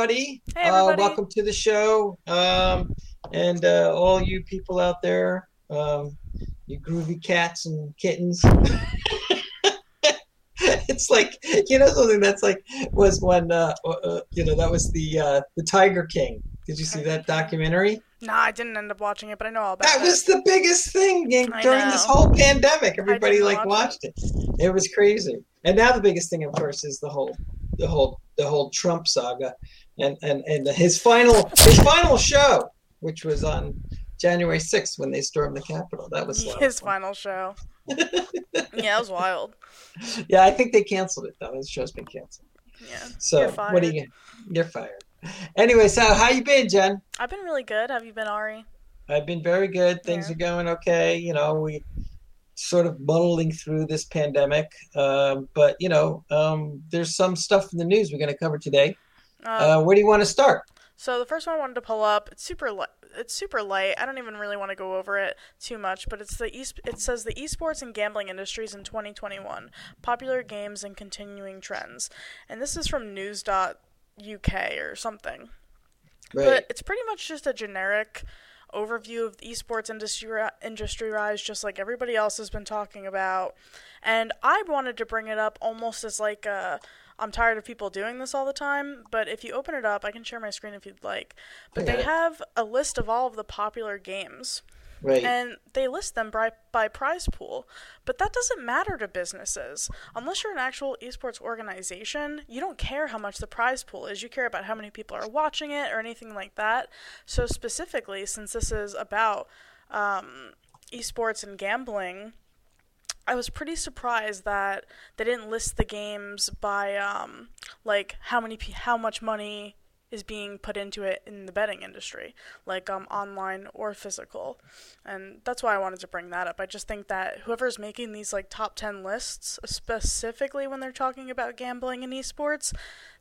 everybody. Hey, Uh, welcome to the show. Um, and uh, all you people out there, um, you groovy cats and kittens. it's like you know something that's like was when uh, uh, you know that was the uh, the Tiger King. Did you see that documentary? Nah, I didn't end up watching it, but I know all about That it. was the biggest thing in- during this whole pandemic. Everybody like watch watched it. It was crazy. And now the biggest thing, of course, is the whole, the whole, the whole Trump saga, and and and his final his final show, which was on January sixth when they stormed the Capitol. That was a lot of his final show. yeah, it was wild. Yeah, I think they canceled it though. His show's been canceled. Yeah. So You're what are you? You're fired. Anyway, so how you been, Jen? I've been really good. Have you been, Ari? I've been very good. Things Yeah. are going okay. You know, we sort of muddling through this pandemic. Um, but you know, um, there's some stuff in the news we're going to cover today. Um, Uh, where do you want to start? So the first one I wanted to pull up, it's super light. It's super light. I don't even really want to go over it too much, but it's the e- it says the esports and gambling industries in 2021, popular games and continuing trends. And this is from news.uk or something. But it's pretty much just a generic overview of the esports industry industry rise, just like everybody else has been talking about. And I wanted to bring it up almost as like a I'm tired of people doing this all the time, but if you open it up, I can share my screen if you'd like. But they have a list of all of the popular games right. and they list them by, by prize pool. But that doesn't matter to businesses. Unless you're an actual esports organization, you don't care how much the prize pool is. You care about how many people are watching it or anything like that. So, specifically, since this is about um, esports and gambling, I was pretty surprised that they didn't list the games by um, like how many how much money is being put into it in the betting industry, like um online or physical. And that's why I wanted to bring that up. I just think that whoever's making these like top 10 lists, specifically when they're talking about gambling and esports,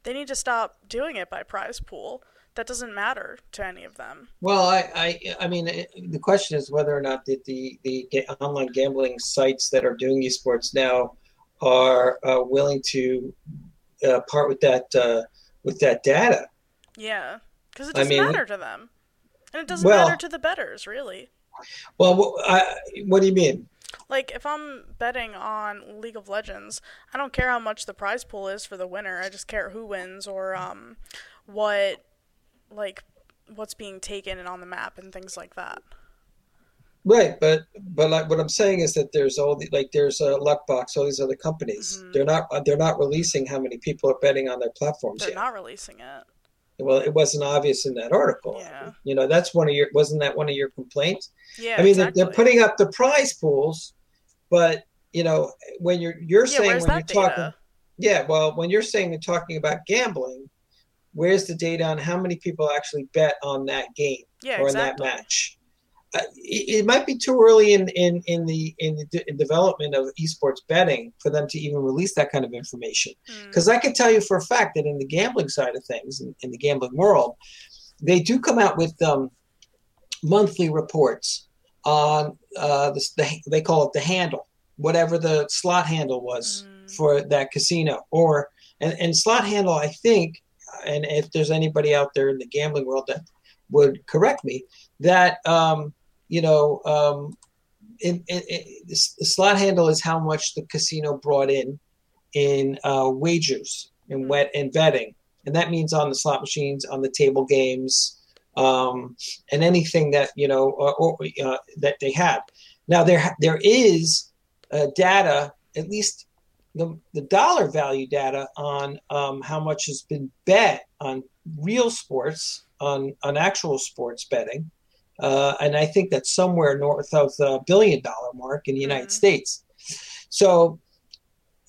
they need to stop doing it by prize pool. That doesn't matter to any of them. Well, I, I, I mean, it, the question is whether or not the, the, the online gambling sites that are doing esports now are uh, willing to uh, part with that uh, with that data. Yeah, because it doesn't mean, matter to them. And it doesn't Well- matter to the betters, really. Well, I, what do you mean? Like if I'm betting on League of Legends, I don't care how much the prize pool is for the winner. I just care who wins or um what like what's being taken and on the map and things like that. Right, but but like what I'm saying is that there's all the like there's a Luckbox, all these other companies. Mhm. They're not they're not releasing how many people are betting on their platforms They're yet. not releasing it. Well, it wasn't obvious in that article. Yeah. You know, that's one of your wasn't that one of your complaints? Yeah. I mean, exactly. they're, they're putting up the prize pools, but you know, when you're you're Yeah, saying when you're that talking, yeah, well, when you're saying and talking about gambling, where's the data on how many people actually bet on that game? Yeah, or exactly. in that match. Uh, it, it might be too early in, in, in the in the de- development of esports betting for them to even release that kind of information. Hmm. Because I can tell you for a fact that in the gambling side of things, in, in the gambling world, they do come out with um, monthly reports on uh, the, the they call it the handle, whatever the slot handle was Mm. for that casino, or and, and slot handle. I think, and if there's anybody out there in the gambling world that would correct me, that um, you know, um, in, in, in, the slot handle is how much the casino brought in in uh, wagers and wet and betting, and that means on the slot machines, on the table games, um, and anything that you know or, or, uh, that they have. Now there there is uh, data, at least the the dollar value data on um, how much has been bet on real sports on on actual sports betting, uh, and I think that's somewhere north of the billion dollar mark in the United Mhm. States. So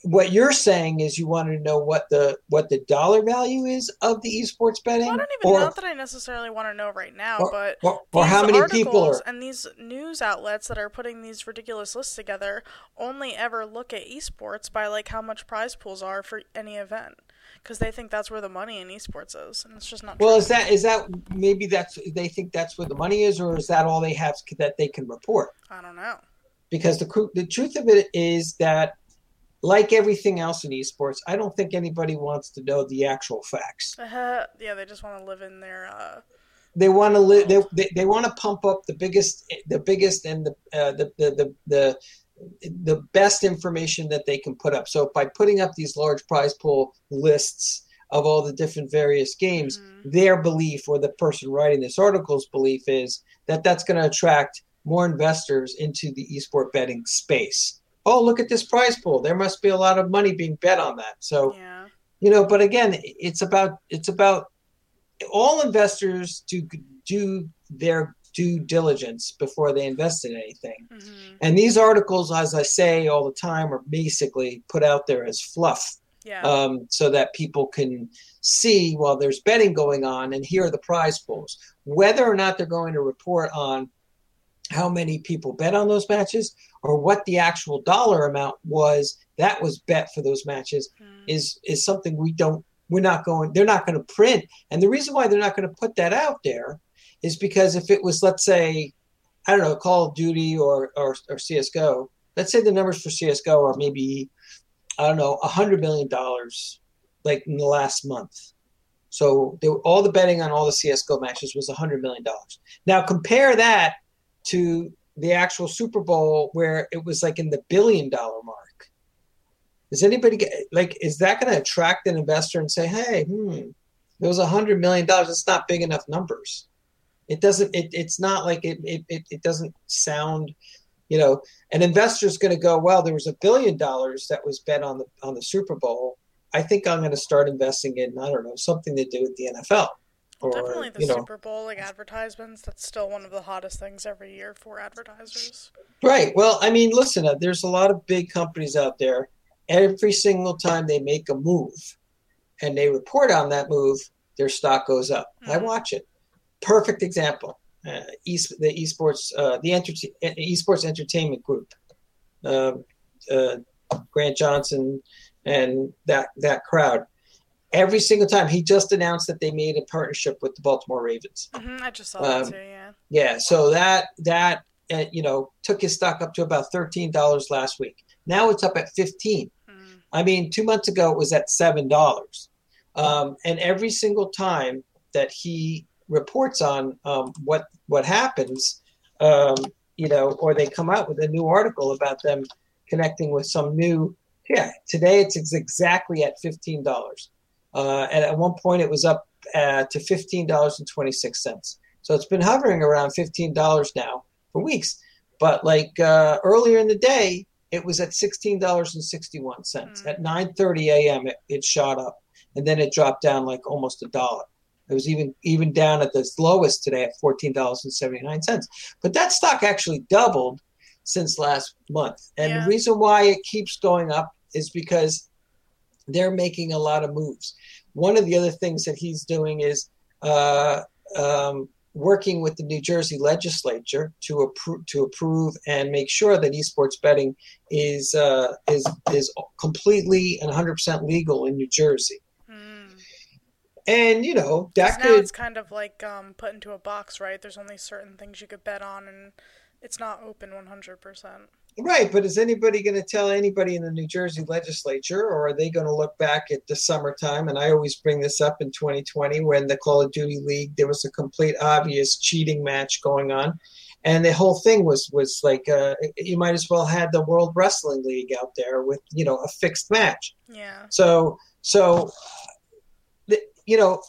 what you're saying is you wanted to know what the what the dollar value is of the esports betting, Well, I don't even or, know that I necessarily want to know right now, or, but or, or how many people are and these news outlets that are putting these ridiculous lists together only ever look at esports by like how much prize pools are for any event because they think that's where the money in esports is, and it's just not. Well, true. is that is that maybe that's they think that's where the money is, or is that all they have that they can report? I don't know. Because the the truth of it is that like everything else in esports, I don't think anybody wants to know the actual facts. Uh, yeah, they just want to live in their. Uh, they want to live. They, they, they want to pump up the biggest, the biggest, and the, uh, the, the the the the best information that they can put up. So by putting up these large prize pool lists of all the different various games, mm-hmm. their belief or the person writing this article's belief is that that's going to attract more investors into the esport betting space. Oh, look at this prize pool. There must be a lot of money being bet on that. So, yeah. you know, but again, it's about it's about all investors to do their due diligence before they invest in anything. Mm-hmm. And these articles, as I say all the time, are basically put out there as fluff. Yeah. Um, so that people can see while there's betting going on and here are the prize pools. Whether or not they're going to report on how many people bet on those matches or what the actual dollar amount was that was bet for those matches mm. is is something we don't we're not going they're not going to print. And the reason why they're not going to put that out there is because if it was let's say i don't know call of duty or or, or csgo let's say the numbers for csgo are maybe i don't know a hundred million dollars like in the last month. So were, all the betting on all the csgo matches was a hundred million dollars. Now compare that to the actual super bowl where it was like in the billion dollar mark does anybody get like? Is that going to attract an investor and say, "Hey, hmm, there was a hundred million dollars. It's not big enough numbers." It doesn't. It, it's not like it, it. It doesn't sound. You know, an investor's going to go, "Well, there was a billion dollars that was bet on the on the Super Bowl. I think I'm going to start investing in I don't know something to do with the NFL." Or, Definitely the you know, Super Bowl like advertisements. That's still one of the hottest things every year for advertisers. Right. Well, I mean, listen, uh, there's a lot of big companies out there every single time they make a move and they report on that move, their stock goes up. Mm-hmm. I watch it. Perfect example. Uh, e- the esports, uh, the enter- esports entertainment group, uh, uh, Grant Johnson, and that that crowd. Every single time, he just announced that they made a partnership with the Baltimore Ravens. Mm-hmm, I just saw um, that too. Yeah. Yeah. So that that uh, you know took his stock up to about thirteen dollars last week. Now it's up at fifteen. I mean, two months ago it was at seven dollars, um, and every single time that he reports on um, what what happens, um, you know, or they come out with a new article about them connecting with some new. Yeah, today it's exactly at fifteen dollars, uh, and at one point it was up uh, to fifteen dollars and twenty six cents. So it's been hovering around fifteen dollars now for weeks. But like uh, earlier in the day, it was at $16.61. Mm. At 9:30 a.m. It, it shot up and then it dropped down like almost a dollar. It was even even down at the lowest today at $14.79. But that stock actually doubled since last month. And yeah. the reason why it keeps going up is because they're making a lot of moves. One of the other things that he's doing is uh, um, working with the New Jersey legislature to approve to approve and make sure that esports betting is uh, is is completely and 100 percent legal in New Jersey. Mm. And you know that could, now it's kind of like um, put into a box, right? There's only certain things you could bet on, and it's not open 100 percent. Right, but is anybody going to tell anybody in the New Jersey legislature, or are they going to look back at the summertime? And I always bring this up in 2020 when the Call of Duty League, there was a complete obvious cheating match going on, and the whole thing was was like uh, you might as well had the World Wrestling League out there with you know a fixed match. Yeah. So so, you know,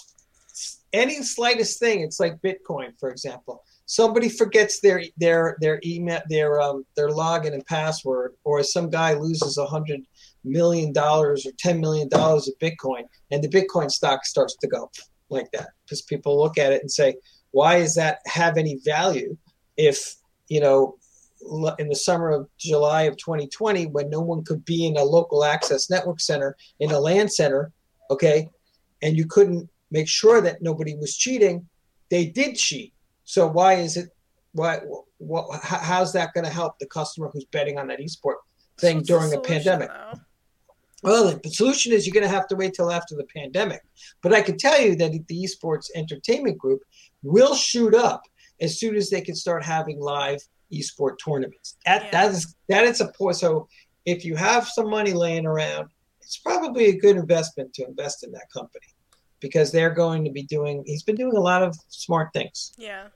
any slightest thing, it's like Bitcoin, for example somebody forgets their their their email their um their login and password or some guy loses a hundred million dollars or ten million dollars of bitcoin and the bitcoin stock starts to go like that because people look at it and say why does that have any value if you know in the summer of july of 2020 when no one could be in a local access network center in a LAN center okay and you couldn't make sure that nobody was cheating they did cheat so why is it? Why? What, how's that going to help the customer who's betting on that esport thing during a pandemic? Though? Well, the solution is you're going to have to wait till after the pandemic. But I can tell you that the esports entertainment group will shoot up as soon as they can start having live esport tournaments. That, yeah. that is that is a point. So if you have some money laying around, it's probably a good investment to invest in that company because they're going to be doing. He's been doing a lot of smart things. Yeah.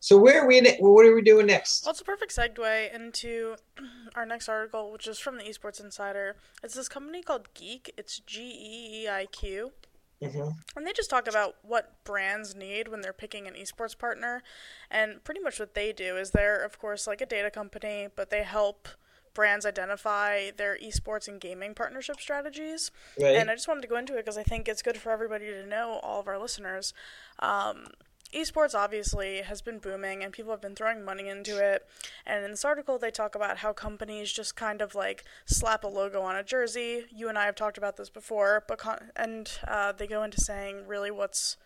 So where are we? In what are we doing next? Well, it's a perfect segue into our next article, which is from the Esports Insider. It's this company called GEEIQ. It's G E E I Q. Mm-hmm. And they just talk about what brands need when they're picking an esports partner. And pretty much what they do is they're, of course, like a data company, but they help brands identify their esports and gaming partnership strategies. Right. And I just wanted to go into it because I think it's good for everybody to know, all of our listeners. Um, esports obviously has been booming and people have been throwing money into it. And in this article, they talk about how companies just kind of like slap a logo on a jersey. You and I have talked about this before, but con- and uh, they go into saying really what's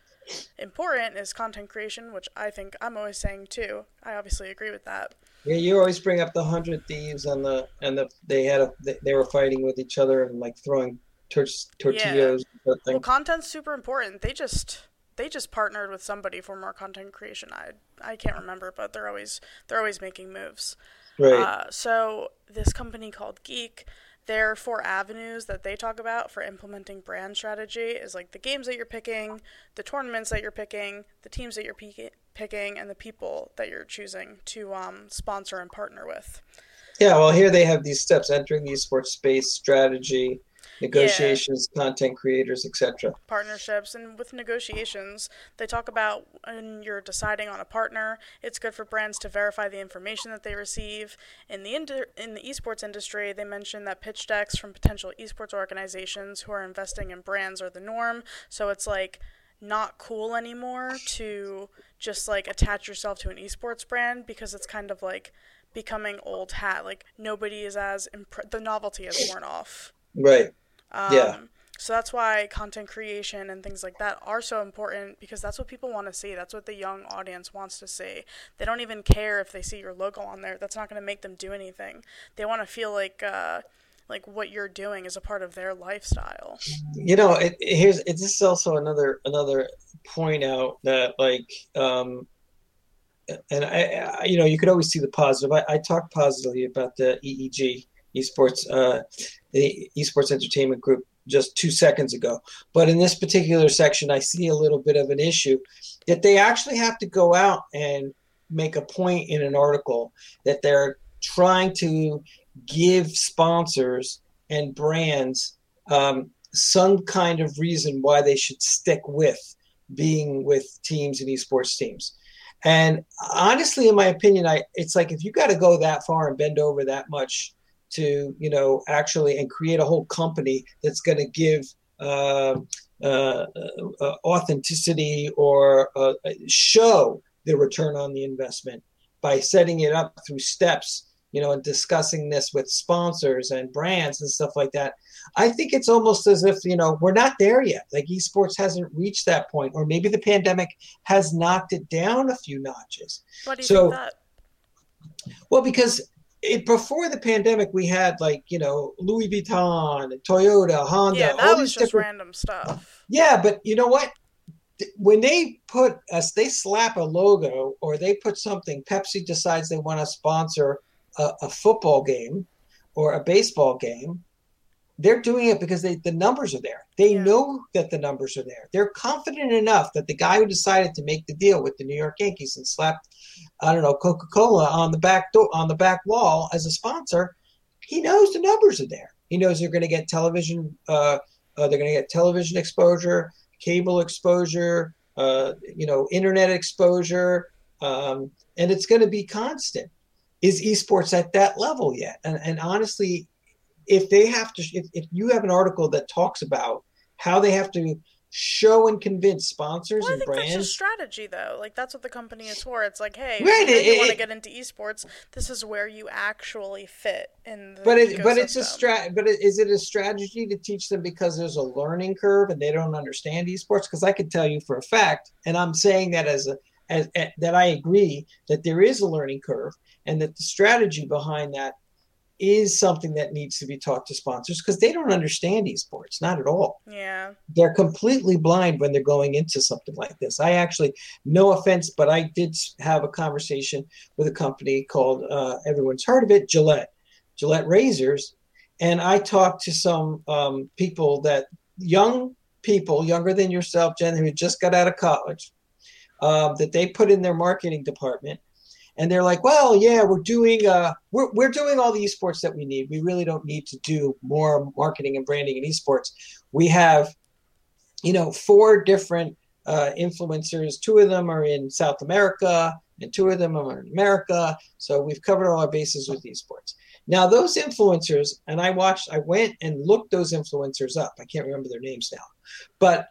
important is content creation, which I think I'm always saying too. I obviously agree with that. Yeah, you always bring up the hundred thieves and the and the they had a they, they were fighting with each other and like throwing tor- tortillas. Yeah. Well, content's super important. They just they just partnered with somebody for more content creation. I I can't remember, but they're always they're always making moves. Right. Uh, so this company called GEEIQ, their four avenues that they talk about for implementing brand strategy is like the games that you're picking, the tournaments that you're picking, the teams that you're picking, and the people that you're choosing to um, sponsor and partner with. Yeah, well, here they have these steps: entering the esports space, strategy, negotiations, yeah. content creators, etc. Partnerships, and with negotiations, they talk about when you're deciding on a partner, it's good for brands to verify the information that they receive. In the ind- in the esports industry, they mention that pitch decks from potential esports organizations who are investing in brands are the norm. So it's like not cool anymore to just like attach yourself to an esports brand because it's kind of like becoming old hat. Like nobody is as imp- the novelty has worn off. Right. Um, yeah. So that's why content creation and things like that are so important because that's what people want to see. That's what the young audience wants to see. They don't even care if they see your logo on there. That's not going to make them do anything. They want to feel like uh, like what you're doing is a part of their lifestyle. You know, it, it here's it, this is also another another point out that like um, and I, I, you know you could always see the positive. I, I talk positively about the EEG esports uh, the esports entertainment group just two seconds ago. But in this particular section, I see a little bit of an issue that they actually have to go out and make a point in an article that they're trying to give sponsors and brands um, some kind of reason why they should stick with being with teams and esports teams. And honestly, in my opinion, I it's like if you got to go that far and bend over that much to you know actually and create a whole company that's going to give uh, uh, uh, authenticity or uh, show the return on the investment by setting it up through steps you know and discussing this with sponsors and brands and stuff like that. I think it's almost as if you know we're not there yet. Like esports hasn't reached that point or maybe the pandemic has knocked it down a few notches. Why do you so think that? well because it before the pandemic we had like you know Louis Vuitton, Toyota, Honda. Yeah, that all was these just different... random stuff. Yeah, but you know what? When they put us, they slap a logo or they put something. Pepsi decides they want to sponsor a, a football game or a baseball game. They're doing it because they, the numbers are there. They Yeah. know that the numbers are there. They're confident enough that the guy who decided to make the deal with the New York Yankees and slapped, I don't know, Coca Cola on the back door on the back wall as a sponsor, he knows the numbers are there. He knows they're going to get television. Uh, uh, they're going to get television exposure, cable exposure, uh, you know, internet exposure, um, and it's going to be constant. Is esports at that level yet? And, and honestly, if they have to, if, if you have an article that talks about how they have to show and convince sponsors Well, I and think that's brands, strategy, though. Like that's what the company is for. It's like, hey, Right, if you want to get into esports, this is where you actually fit in. The but it, but it's a strat. But it, is it a strategy to teach them because there's a learning curve and they don't understand esports? Because I can tell you for a fact, and I'm saying that as a as, a- that I agree that there is a learning curve and that the strategy behind that is something that needs to be taught to sponsors because they don't understand esports, not at all. Yeah. they're completely blind when they're going into something like this. I actually, no offense, but I did have a conversation with a company called uh, everyone's heard of it, Gillette. Gillette razors, and I talked to some um, people that young people, younger than yourself, Jen, who just got out of college, uh, that they put in their marketing department, and they're like, "Well, yeah, we're doing uh, we're we're doing all the esports that we need. We really don't need to do more marketing and branding in esports. We have, you know, four different uh, influencers. Two of them are in South America, and two of them are in America. So we've covered all our bases with esports." Now, those influencers, and I watched, I went and looked those influencers up. I can't remember their names now, but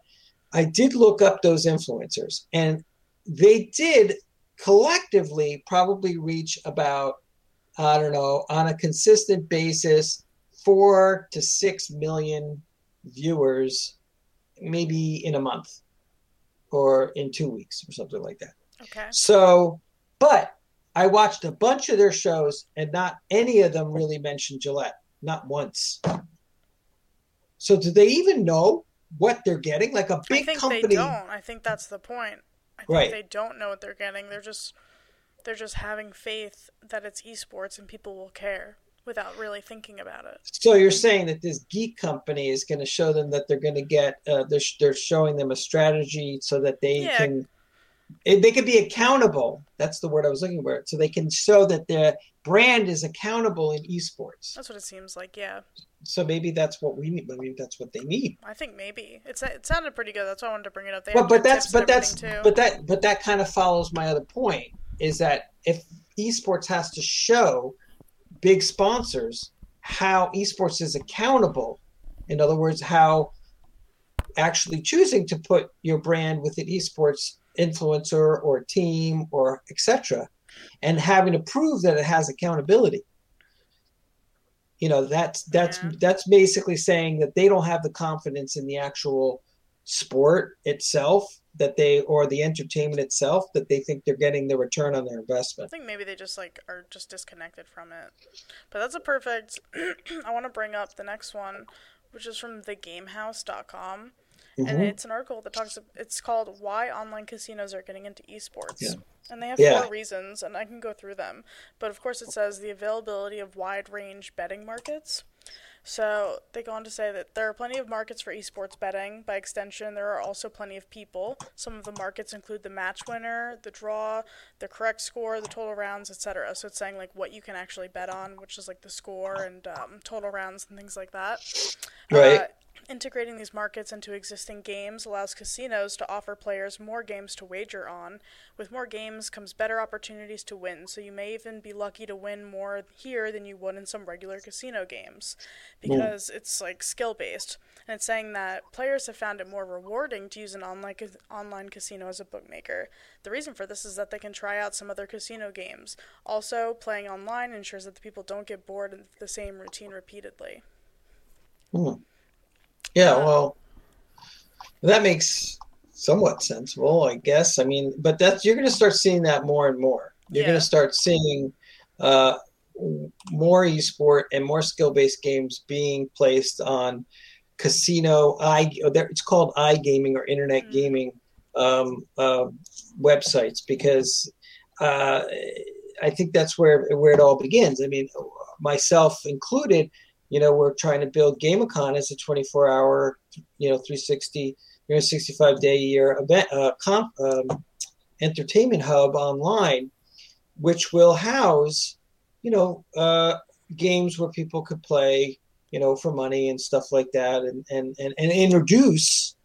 I did look up those influencers, and they did collectively probably reach about, I don't know, on a consistent basis, four to six million viewers, maybe in a month or in two weeks or something like that. Okay. So, but I watched a bunch of their shows, and not any of them really mentioned Gillette, not once. So, do they even know what they're getting? Like a big I think company. they don't. I think that's the point. I think Right. they don't know what they're getting. They're just they're just having faith that it's esports and people will care without really thinking about it. So you're saying that this GEEIQ company is going to show them that they're going to get uh, they're, they're showing them a strategy so that they Yeah. can eh, they can be accountable. That's the word I was looking for. So they can show that their brand is accountable in esports. That's what it seems like. Yeah, So maybe that's what we need. Maybe that's what they need. I think maybe it's it sounded pretty good. That's why I wanted to bring it up. They But but that's but that's too. but that but that kind of follows my other point is that if esports has to show big sponsors how esports is accountable in other words how actually choosing to put your brand within esports influencer or team or etc and having to prove that it has accountability you know that's that's Yeah. that's basically saying that they don't have the confidence in the actual sport itself that they or the entertainment itself that they think they're getting the return on their investment. I think maybe they just like are just disconnected from it. But that's a perfect. I want to bring up the next one, which is from thegamehouse.com. And Mhm. it's an article that talks. It's called "Why Online Casinos Are Getting into Esports," Yeah. and they have Yeah. four reasons, and I can go through them. But of course, it says the availability of wide-range betting markets. So they go on to say that there are plenty of markets for esports betting. By extension, there are also plenty of people. Some of the markets include the match winner, the draw, the correct score, the total rounds, etc. So it's saying like what you can actually bet on, which is like the score and um, total rounds and things like that. Right. Uh, integrating these markets into existing games allows casinos to offer players more games to wager on. With more games comes better opportunities to win, so you may even be lucky to win more here than you would in some regular casino games because it's like skill based. And it's saying that players have found it more rewarding to use an online ca- online casino as a bookmaker. The reason for this is that they can try out some other casino games. Also, playing online ensures that the people don't get bored of the same routine repeatedly. Hmm. Yeah well that makes somewhat sensible i guess i mean but that's you're going to start seeing that more and more you're Yeah. going to start seeing uh, more esport and more skill-based games being placed on casino i it's called igaming or internet Mm. gaming um, uh, websites because uh, i think that's where where it all begins i mean myself included you know we're trying to build gamicon as a 24 hour you know 360 365 day a year event uh, comp, um, entertainment hub online which will house you know uh, games where people could play you know for money and stuff like that and and and, and introduce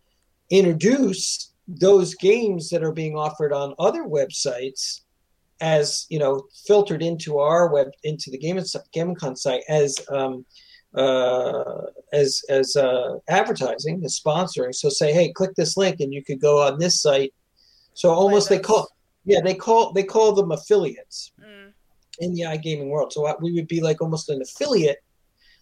introduce those games that are being offered on other websites as you know filtered into our web into the game gamicon site as um, uh, as as uh, advertising, as sponsoring. So say, hey, click this link, and you could go on this site. So almost they call, yeah, they call they call them affiliates Mm. in the iGaming world. So we would be like almost an affiliate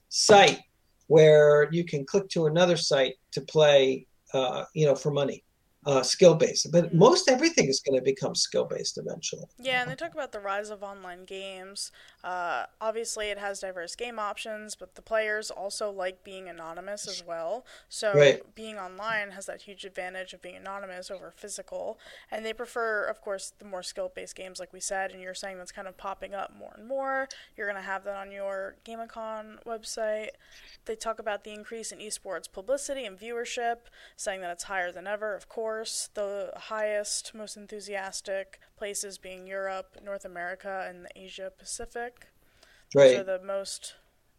site where you can click to another site to play, uh, you know, for money. Uh, skill based. But mm-hmm. most everything is going to become skill based eventually. Yeah, and they talk about the rise of online games. Uh, obviously, it has diverse game options, but the players also like being anonymous as well. So right. being online has that huge advantage of being anonymous over physical. And they prefer, of course, the more skill based games, like we said. And you're saying that's kind of popping up more and more. You're going to have that on your GameCon website. They talk about the increase in esports publicity and viewership, saying that it's higher than ever, of course course, the highest, most enthusiastic places being Europe, North America, and the Asia Pacific. Right. Those are the most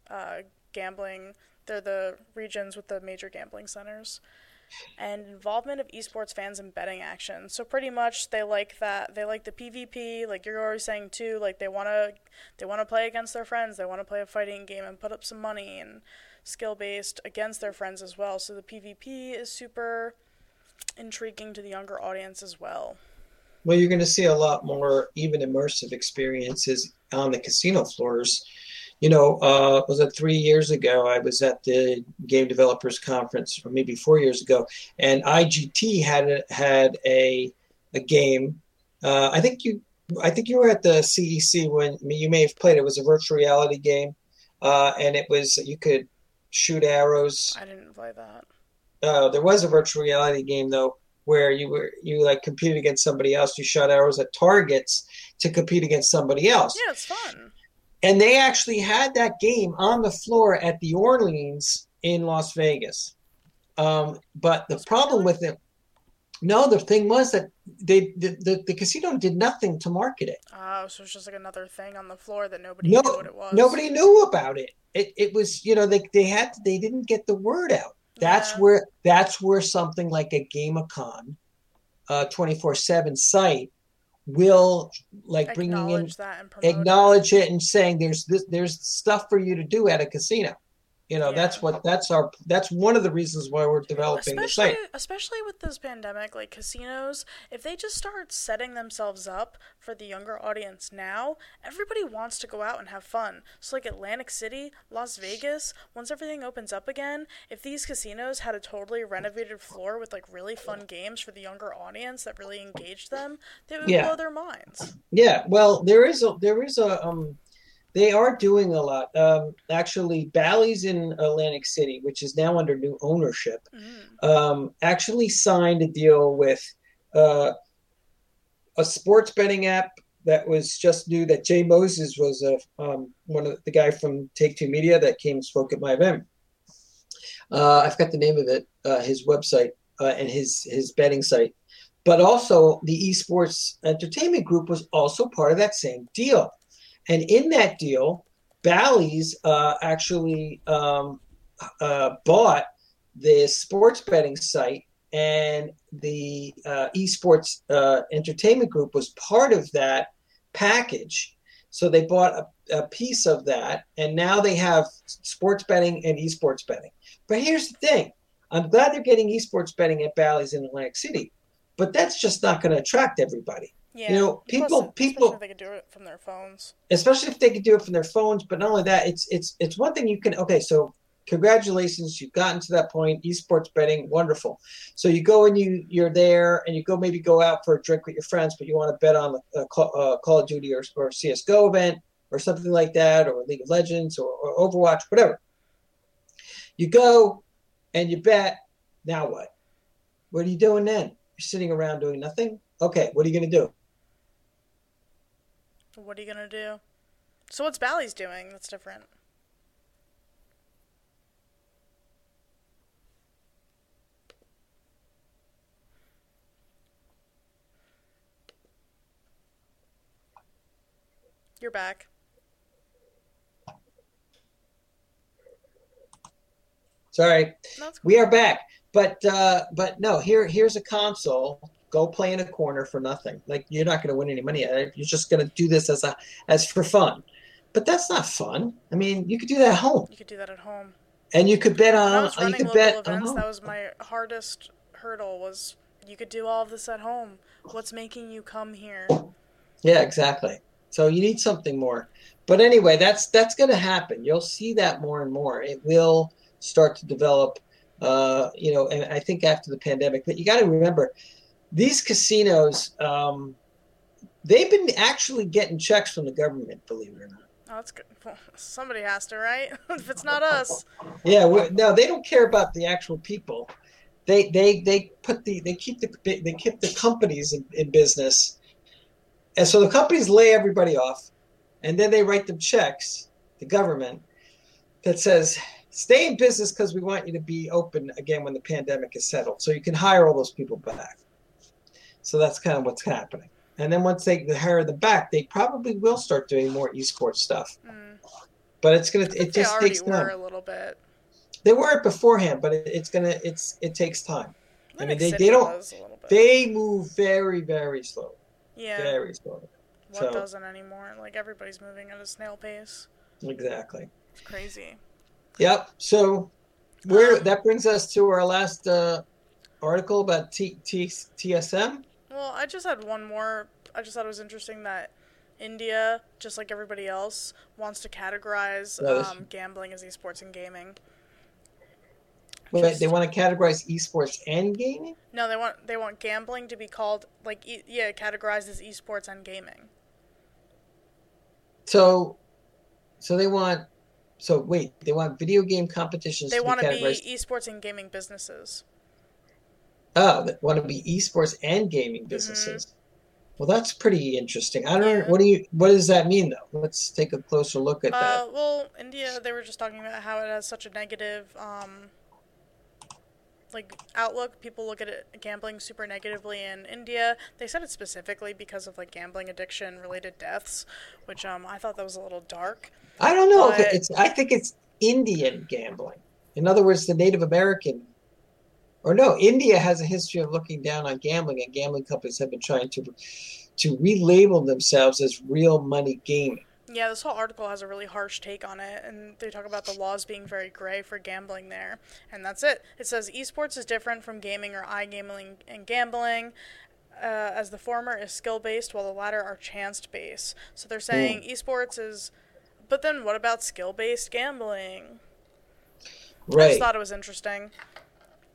uh, gambling. They're the regions with the major gambling centers. And involvement of esports fans in betting action. So pretty much they like that. They like the PvP, like you're always saying too. Like they wanna, they wanna play against their friends. They wanna play a fighting game and put up some money and skill based against their friends as well. So the PvP is super intriguing to the younger audience as well. Well, you're going to see a lot more even immersive experiences on the casino floors. You know, uh, was it three years ago? I was at the Game Developers Conference, or maybe four years ago, and IGT had a, had a a game. Uh, I think you, I think you were at the CEC when I mean, you may have played. It. it was a virtual reality game, uh, and it was you could shoot arrows. I didn't play that. Uh, there was a virtual reality game though where you were you like competed against somebody else. You shot arrows at targets to compete against somebody else. Yeah, it's fun. And they actually had that game on the floor at the Orleans in Las Vegas. Um, but the That's problem with it, no, the thing was that they the, the, the, casino did nothing to market it. Oh, so it's just like another thing on the floor that nobody no, knew what it was. Nobody knew about it. It it was you know they they had they didn't get the word out. That's yeah. where that's where something like a GameCon, uh, twenty four seven site will like bringing in acknowledge it. it and saying there's this there's stuff for you to do at a casino you know yeah. that's what that's our that's one of the reasons why we're developing especially, the site especially with this pandemic like casinos if they just start setting themselves up for the younger audience now everybody wants to go out and have fun so like atlantic city las vegas once everything opens up again if these casinos had a totally renovated floor with like really fun games for the younger audience that really engaged them they would yeah. blow their minds yeah well there is a there is a um they are doing a lot. Um, actually, Bally's in Atlantic City, which is now under new ownership, mm. um, actually signed a deal with uh, a sports betting app that was just new. That Jay Moses was a, um, one of the guy from Take Two Media that came and spoke at my event. Uh, I forgot the name of it. Uh, his website uh, and his his betting site, but also the esports entertainment group was also part of that same deal. And in that deal, Bally's uh, actually um, uh, bought the sports betting site, and the uh, esports uh, entertainment group was part of that package. So they bought a, a piece of that, and now they have sports betting and esports betting. But here's the thing I'm glad they're getting esports betting at Bally's in Atlantic City, but that's just not going to attract everybody. Yeah. You know, people, people. Especially if they could do it from their phones. Especially if they could do it from their phones, but not only that, it's it's it's one thing you can. Okay, so congratulations, you've gotten to that point. Esports betting, wonderful. So you go and you you're there, and you go maybe go out for a drink with your friends, but you want to bet on a, Call, a Call of Duty or, or CS:GO event or something like that, or League of Legends or, or Overwatch, whatever. You go and you bet. Now what? What are you doing then? You're sitting around doing nothing. Okay, what are you going to do? What are you gonna do? So what's Bally's doing that's different? You're back. Sorry, cool. we are back. But uh, but no, here here's a console go play in a corner for nothing. Like you're not going to win any money. You're just going to do this as a as for fun. But that's not fun. I mean, you could do that at home. You could do that at home. And you could bet on. When you could bet events, That was my hardest hurdle. Was you could do all of this at home. What's making you come here? Yeah, exactly. So you need something more. But anyway, that's that's going to happen. You'll see that more and more. It will start to develop uh, you know, and I think after the pandemic, but you got to remember these casinos, um, they've been actually getting checks from the government, believe it or not. Oh, that's good. Somebody has to, right? if it's not us. Yeah, no, they don't care about the actual people. They they they put the they keep the they keep the companies in, in business, and so the companies lay everybody off, and then they write them checks, the government, that says stay in business because we want you to be open again when the pandemic is settled, so you can hire all those people back. So that's kind of what's happening. And then once they hire them back, they probably will start doing more esports stuff. Mm. But it's gonna. It just they takes time. were a little bit. They were it beforehand, but it, it's gonna it's it takes time. I mean, they- they don't- was a little bit. They move very very slow, yeah. very slowly. What so- doesn't anymore? Like everybody's moving at a snail pace. Exactly. It's crazy. Yep. So where that brings us to our last uh, article about T, T, TSM. Well, I just had one more. I just thought it was interesting that India, just like everybody else, wants to categorize this- um, gambling as esports and gaming. Wait, they want to categorize esports and gaming. No, they want they want gambling to be called like e- yeah, categorized as esports and gaming. So, so they want. So wait, they want video game competitions. They to want to be esports and gaming businesses. Oh, they want to be esports and gaming businesses. Well, that's pretty interesting. I don't know. Mm-hmm. Yeah. What do you? What does that mean, though? Let's take a closer look at Uh, that. well, India, they were just talking about how it has such a negative, um, like outlook. People look at it gambling super negatively in India. They said it specifically because of like gambling addiction related deaths, which um I thought that was a little dark. I don't know. but- it- it's. I think it's Indian gambling. In other words, the Native American. Or no, India has a history of looking down on gambling, and gambling companies have been trying to to relabel themselves as real money gaming. Yeah, this whole article has a really harsh take on it, and they talk about the laws being very gray for gambling there, and that's it. It says esports is different from gaming or iGaming and gambling, uh, as the former is skill based while the latter are chance based. So they're saying esports is, but then what about skill based gambling? I Right. just thought it was interesting.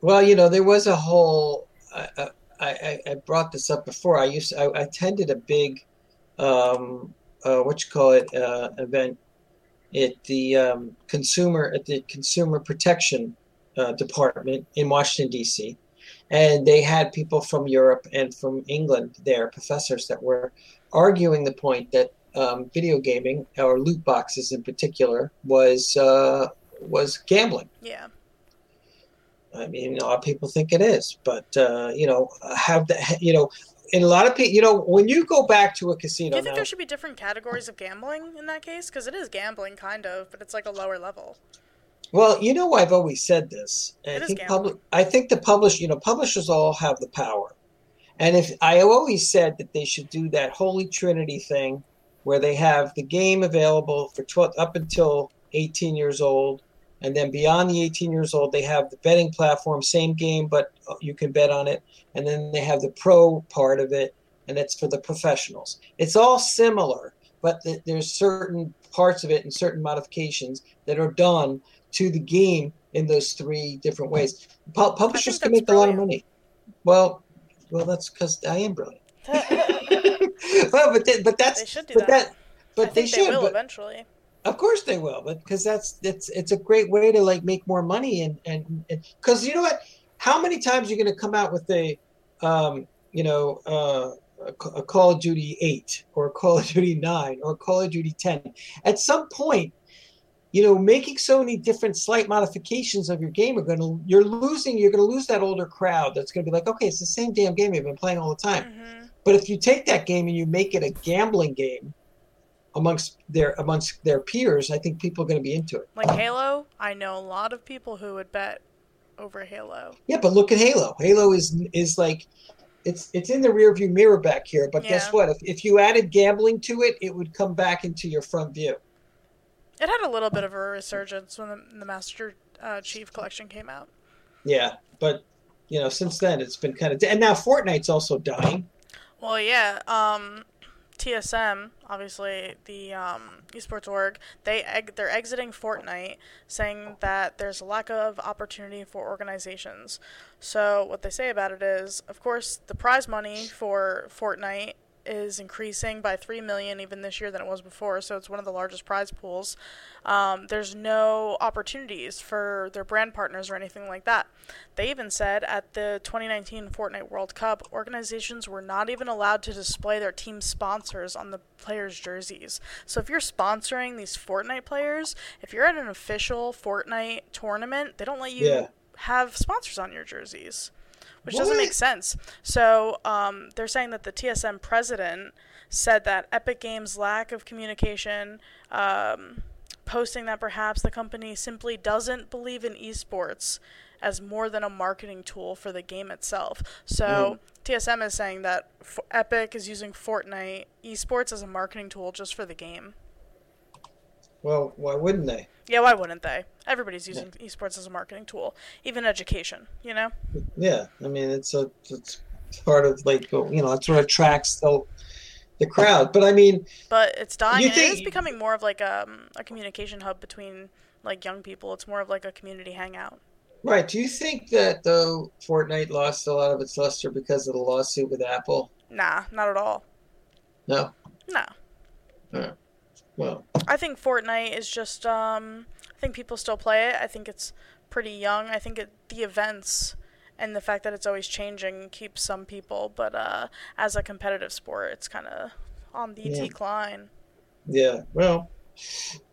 Well, you know, there was a whole. I, I, I- brought this up before. I used I, I attended a big, um, uh, what you call it, uh, event at the um, consumer at the Consumer Protection uh, Department in Washington D.C. And they had people from Europe and from England there, professors that were arguing the point that um, video gaming or loot boxes in particular was uh, was gambling. Yeah. I mean, a lot of people think it is, but uh, you know, have the you know, in a lot of people, you know, when you go back to a casino, Do you think now, there should be different categories of gambling in that case? Because it is gambling, kind of, but it's like a lower level. well, you know, I've always said this. and It I think public, I think the publish, you know, publishers all have the power, and if I always said that they should do that holy trinity thing, where they have the game available for twelve up until eighteen years old. And then beyond the 18 years old, they have the betting platform, same game, but uh, you can bet on it. And then they have the pro part of it, and that's for the professionals. It's all similar, but th- there's certain parts of it and certain modifications that are done to the game in those three different ways. Pu- publishers can make a lot of money. Well, well, that's because I am brilliant. well, but th- but that's They should do but that. that but I they should. will but, eventually. Of course they will, but because that's it's it's a great way to like make more money and and because you know what, how many times are you going to come out with a, um, you know, uh, a a Call of Duty eight or a Call of Duty nine or Call of Duty ten? At some point, you know, making so many different slight modifications of your game are going to you're losing you're going to lose that older crowd that's going to be like, okay, it's the same damn game you've been playing all the time. hmm But if you take that game and you make it a gambling game amongst their amongst their peers, I think people are going to be into it. Like Halo, I know a lot of people who would bet over Halo. Yeah, but look at Halo. Halo is is like it's it's in the rearview mirror back here. But guess what? If if you added gambling to it, it would come back into your front view. It had a little bit of a resurgence when the, the Master uh, Chief Collection came out. Yeah, but you know, since then it's been kind of and now Fortnite's also dying. Well, yeah. Um, TSM, obviously the um, esports org, they eg- they're exiting Fortnite, saying that there's a lack of opportunity for organizations. So what they say about it is, of course, the prize money for Fortnite is increasing by three million even this year than it was before. So it's one of the largest prize pools. Um, there's no opportunities for their brand partners or anything like that. They even said at the 2019 Fortnite World Cup, organizations were not even allowed to display their team sponsors on the players' jerseys. So if you're sponsoring these Fortnite players, if you're at an official Fortnite tournament, they don't let you Yeah. have sponsors on your jerseys which What? doesn't make sense. So um, they're saying that the TSM president said that Epic Games' lack of communication, um, posting that perhaps the company simply doesn't believe in esports as more than a marketing tool for the game itself. So TSM is saying that F- Epic is using Fortnite esports as a marketing tool just for the game. Well, why wouldn't they? Yeah, why wouldn't they? Everybody's using esports as a marketing tool, even education. You know. Yeah, I mean it's a it's part of like you know that's what attracts the the crowd. But I mean, but it's dying. You and it is becoming more of like um, a communication hub between like young people. It's more of like a community hangout. right? Do you think that though Fortnite lost a lot of its luster because of the lawsuit with Apple? Nah, not at all. No. No, Well, I think Fortnite is just. Um, I think people still play it. I think it's pretty young. I think it, the events and the fact that it's always changing keeps some people, but uh, as a competitive sport, it's kind of on the Yeah. decline. yeah. Well,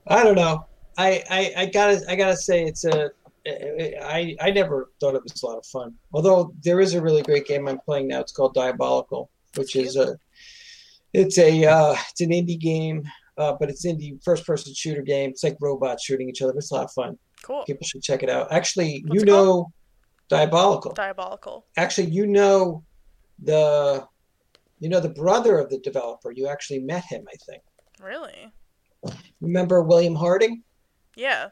I don't know. I, I I gotta I gotta say it's a I I never thought it was a lot of fun. Although there is a really great game I'm playing now. It's called Diabotical, which is a it's a uh, it's an indie game, uh, but it's indie first person shooter game. It's like robots shooting each other. It's a lot of fun. Cool. People should check it out. Actually, What's you know Diabotical. Diabotical. Actually, you know the you know the brother of the developer. You actually met him, I think. Really? Remember William Harding? Yeah.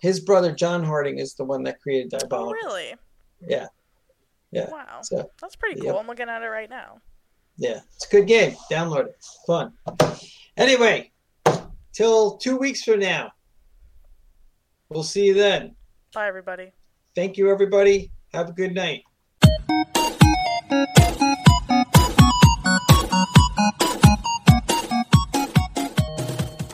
His brother John Harding is the one that created Diabotical. really? Yeah. Yeah. Wow. So That's pretty cool. I'm looking at it right now. yeah, it's a good game. Download it. Fun. Anyway, till two weeks from now. We'll see you then. Bye, everybody. Thank you, everybody. Have a good night.